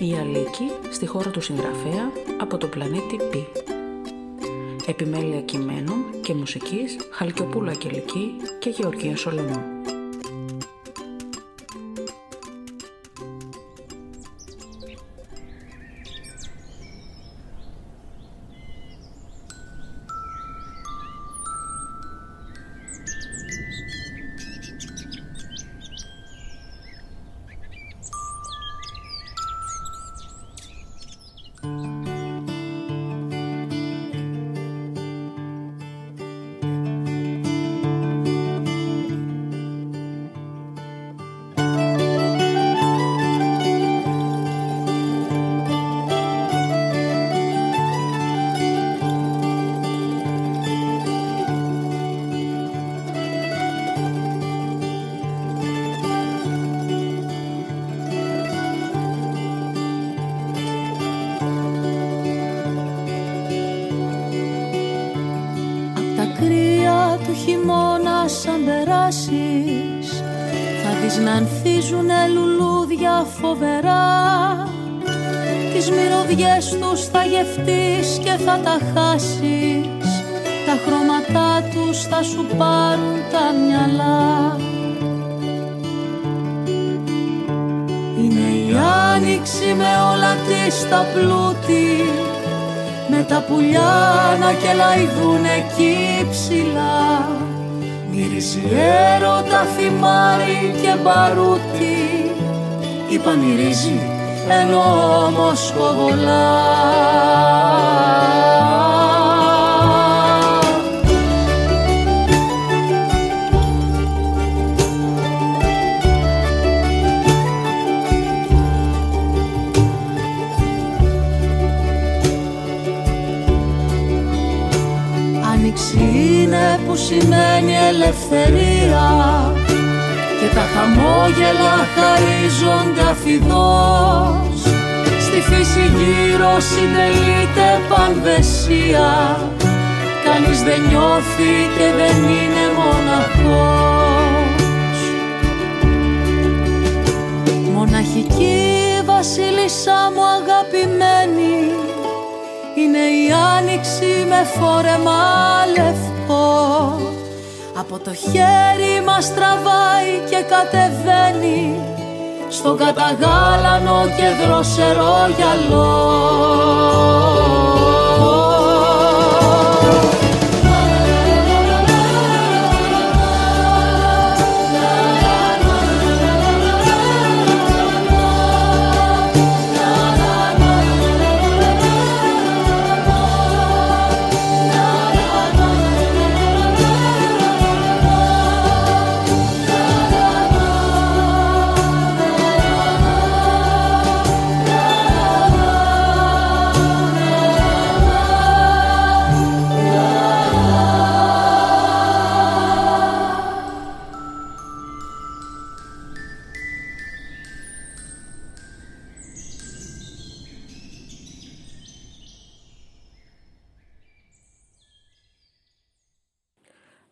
Η Αλίκη στη χώρα του συγγραφέα από το πλανήτη Π. Επιμέλεια κειμένων και μουσικής Χαλκιοπούλα Αγγελική και Γεωργία Σολομού. να ανθίζουνε λουλούδια φοβερά. Τις μυρωδιές τους θα γευτείς και θα τα χάσεις. Τα χρώματά τους θα σου πάρουν τα μυαλά. Είναι η άνοιξη με όλα της τα πλούτη Με τα πουλιά να κελαϊδούν εκεί ψηλά. Μυρίζει έρωτα, θυμάρι και μπαρούτι. Υπανηρίζει ενώ όμως κοβολά που σημαίνει ελευθερία. Και τα χαμόγελα χαρίζονται αφιδός. Στη φύση γύρω συντελείται πανδεσία. Κανείς δεν νιώθει και δεν είναι φόρεμα λευκό από το χέρι μας τραβάει και κατεβαίνει στον καταγάλανο και δροσερό γυαλό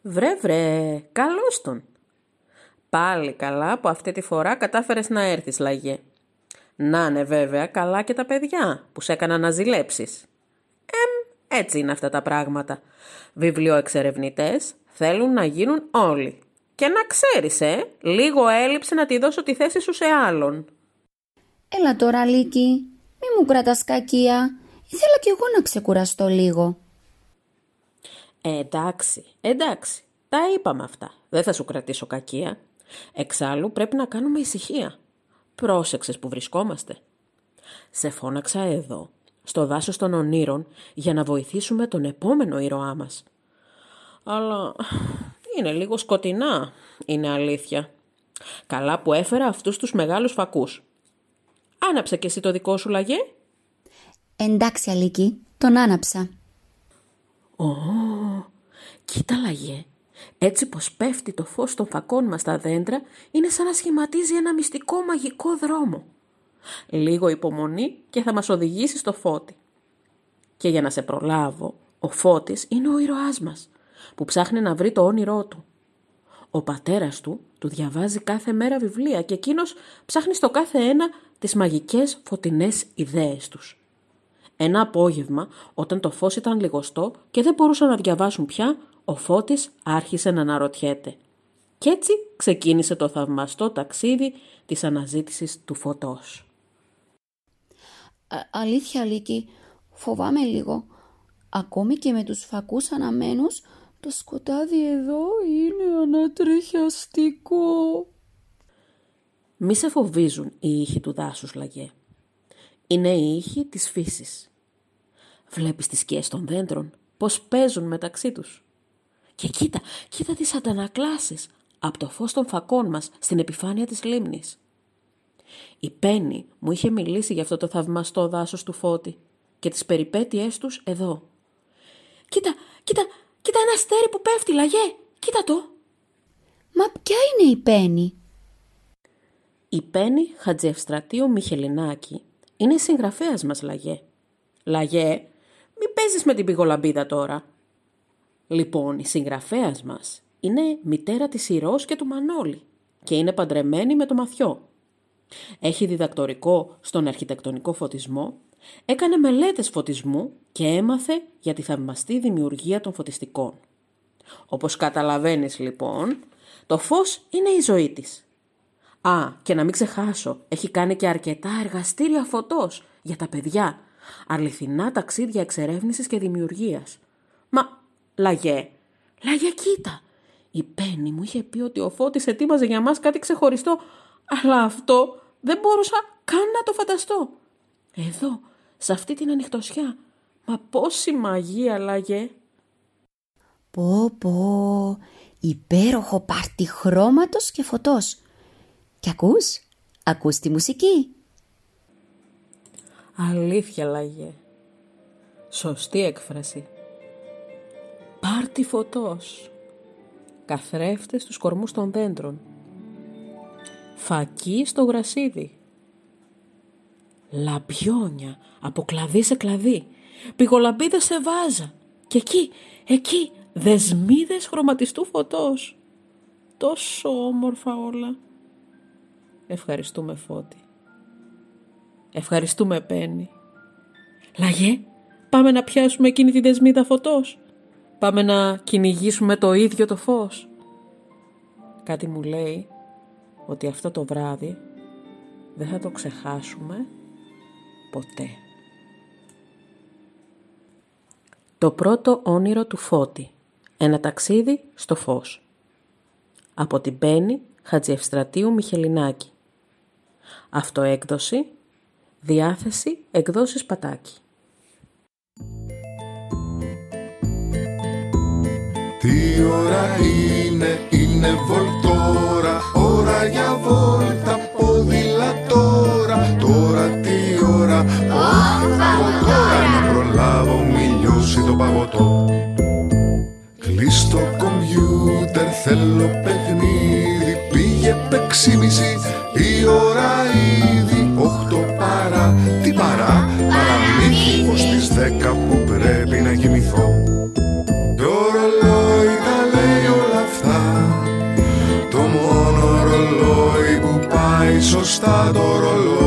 Βρε βρε, καλώς τον. Πάλι καλά που αυτή τη φορά κατάφερες να έρθεις, λαγέ. Να ναι βέβαια καλά και τα παιδιά που σε έκαναν να ζηλέψεις. Εμ, έτσι είναι αυτά τα πράγματα. Βιβλιοεξερευνητές θέλουν να γίνουν όλοι. Και να ξέρεις, ε, λίγο έλειψε να τη δώσω τη θέση σου σε άλλον. Έλα τώρα, Λίκη, μη μου κρατάς κακία. Ήθελα κι εγώ να ξεκουραστώ λίγο. Ε, εντάξει, εντάξει. Τα είπαμε αυτά. Δεν θα σου κρατήσω κακία. Εξάλλου πρέπει να κάνουμε ησυχία. Πρόσεξες που βρισκόμαστε. Σε φώναξα εδώ, στο δάσος των ονείρων, για να βοηθήσουμε τον επόμενο ήρωά μας. Αλλά είναι λίγο σκοτεινά, είναι αλήθεια. Καλά που έφερα αυτούς τους μεγάλους φακούς. Άναψε και εσύ το δικό σου λαγέ; Εντάξει, Αλίκη, τον άναψα. Ω, κοίτα λαγέ. Έτσι πως πέφτει το φως των φακών μας στα δέντρα είναι σαν να σχηματίζει ένα μυστικό μαγικό δρόμο. Λίγο υπομονή και θα μας οδηγήσει στο φώτι. Και για να σε προλάβω, ο Φώτης είναι ο ήρωάς μας, που ψάχνει να βρει το όνειρό του. Ο πατέρας του του διαβάζει κάθε μέρα βιβλία και εκείνος ψάχνει στο κάθε ένα τις μαγικές φωτεινές ιδέες τους. Ένα απόγευμα, όταν το φως ήταν λιγοστό και δεν μπορούσαν να διαβάσουν πια, ο Φώτης άρχισε να αναρωτιέται. Κι έτσι ξεκίνησε το θαυμαστό ταξίδι της αναζήτησης του φωτός. αλήθεια, Λίκη, φοβάμαι λίγο. Ακόμη και με τους φακούς αναμένους, το σκοτάδι εδώ είναι ανατριχιαστικό. Μη σε φοβίζουν οι ήχοι του δάσους, Λαγέ. Είναι οι ήχοι της φύσης. Βλέπεις τις σκιές των δέντρων, πώς παίζουν μεταξύ τους. Και κοίτα, κοίτα τις αντανακλάσεις από το φως των φακών μας στην επιφάνεια της λίμνης. Η Πέννη μου είχε μιλήσει για αυτό το θαυμαστό δάσος του Φώτη και τις περιπέτειές τους εδώ. Κοίτα, κοίτα, κοίτα ένα αστέρι που πέφτει, λαγέ, κοίτα το. Μα ποια είναι η Πέννη; Η Πέννη Χατζευστρατείου Μιχελινάκη είναι η συγγραφέας μας, λαγέ. Λαγέ, μην παίζεις με την πηγολαμπίδα τώρα. Λοιπόν, η συγγραφέας μας είναι μητέρα της Ηρός και του Μανώλη και είναι παντρεμένη με το Μαθιό. Έχει διδακτορικό στον αρχιτεκτονικό φωτισμό, έκανε μελέτες φωτισμού και έμαθε για τη θαυμαστή δημιουργία των φωτιστικών. Όπως καταλαβαίνεις λοιπόν, το φως είναι η ζωή της. Α, και να μην ξεχάσω, έχει κάνει και αρκετά εργαστήρια φωτός για τα παιδιά. Αληθινά ταξίδια εξερεύνησης και δημιουργίας. Μα, λαγέ, λαγέ κοίτα, η Πέννη μου είχε πει ότι ο Φώτης ετοίμαζε για μας κάτι ξεχωριστό, αλλά αυτό δεν μπορούσα καν να το φανταστώ. Εδώ, σε αυτή την ανοιχτοσιά, μα πόση μαγεία λάγε. Πω πω, υπέροχο πάρτι χρώματος και φωτός. Και ακούς, ακούς τη μουσική. Αλήθεια λάγε. Σωστή έκφραση. Πάρτι φωτός καθρέφτες στους κορμούς των δέντρων, φακί στο γρασίδι, λαμπιόνια από κλαδί σε κλαδί, πηγολαμπίδες σε βάζα και εκεί, εκεί δεσμίδες χρωματιστού φωτός. Τόσο όμορφα όλα. Ευχαριστούμε Φώτη. Ευχαριστούμε Πέννη. Λαγέ, πάμε να πιάσουμε εκείνη τη δεσμίδα φωτός. Πάμε να κυνηγήσουμε το ίδιο το φως. Κάτι μου λέει ότι αυτό το βράδυ δεν θα το ξεχάσουμε ποτέ. Το πρώτο όνειρο του Φώτη. Ένα ταξίδι στο φως. Από την Πέννη Χατζιευστρατείου Μιχελινάκη. Αυτοέκδοση. Διάθεση εκδόσεις πατάκι. Τι ώρα είναι, είναι βολτόρα Ώρα για βόλτα, ποδηλατόρα Τώρα τι ώρα, όχι κομπιούτερ, θέλω παιχνίδι. Πήγε πεξίμιση, η ώρα ήδη Οχτώ παρά, τι παρά, παραμύθι Πως τις δέκα που πρέπει να κοιμηθώ. Σωστά το ρολόι, ρολόι,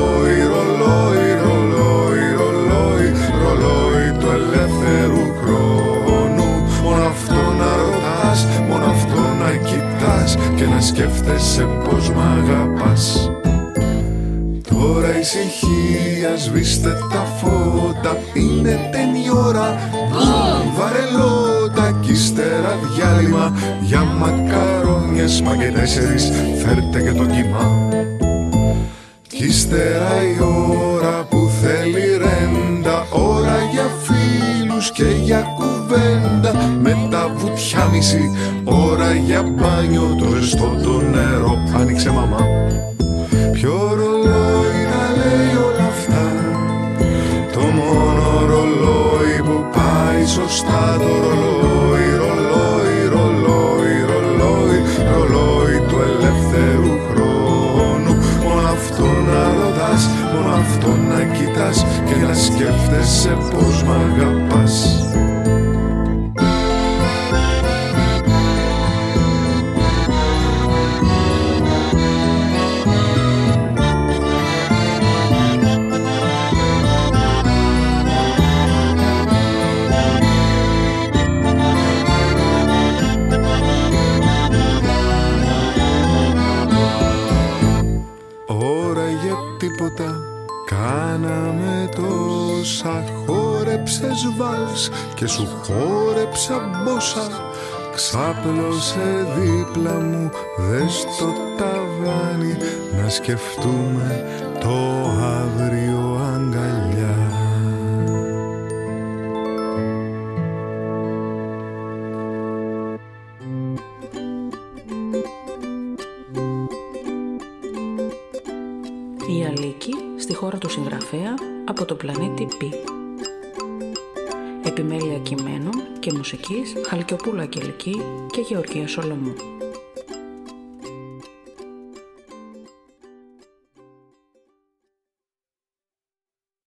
να σκέφτεσαι πως μ' αγαπάς. Τώρα ησυχία, σβήστε τα φώτα, είναι τένι ώρα, βαρελότα κι ύστερα διάλειμμα για μακαρόνιες, μα και τέσσερις φέρτε και το κύμα. Κι ύστερα η ώρα που θέλει ρέντα Ώρα για φίλους και για κουβέντα. Με τα βουτιά μισή Ώρα για μπάνιο. Το ζεστό το νερό Άνοιξε μαμά. Ποιο ρολόι να λέει όλα αυτά. Το μόνο ρολόι που πάει σωστά. Το ρολόι, ρολόι, ρολόι, ρολόι Ρολόι του ελεύθερου Μόνο αυτό να κοιτάς και να σκέφτεσαι πως σου χόρεψα μπόσα Ξάπλωσε δίπλα μου δες το ταβάνι να σκεφτούμε το αύριο αγκαλιά Η Αλίκη στη χώρα του συγγραφέα από το πλανήτη Π. Επιμέλεια κειμένων και μουσικής Χαλκιοπούλου Αγγελική και Γεωργία Σολομού.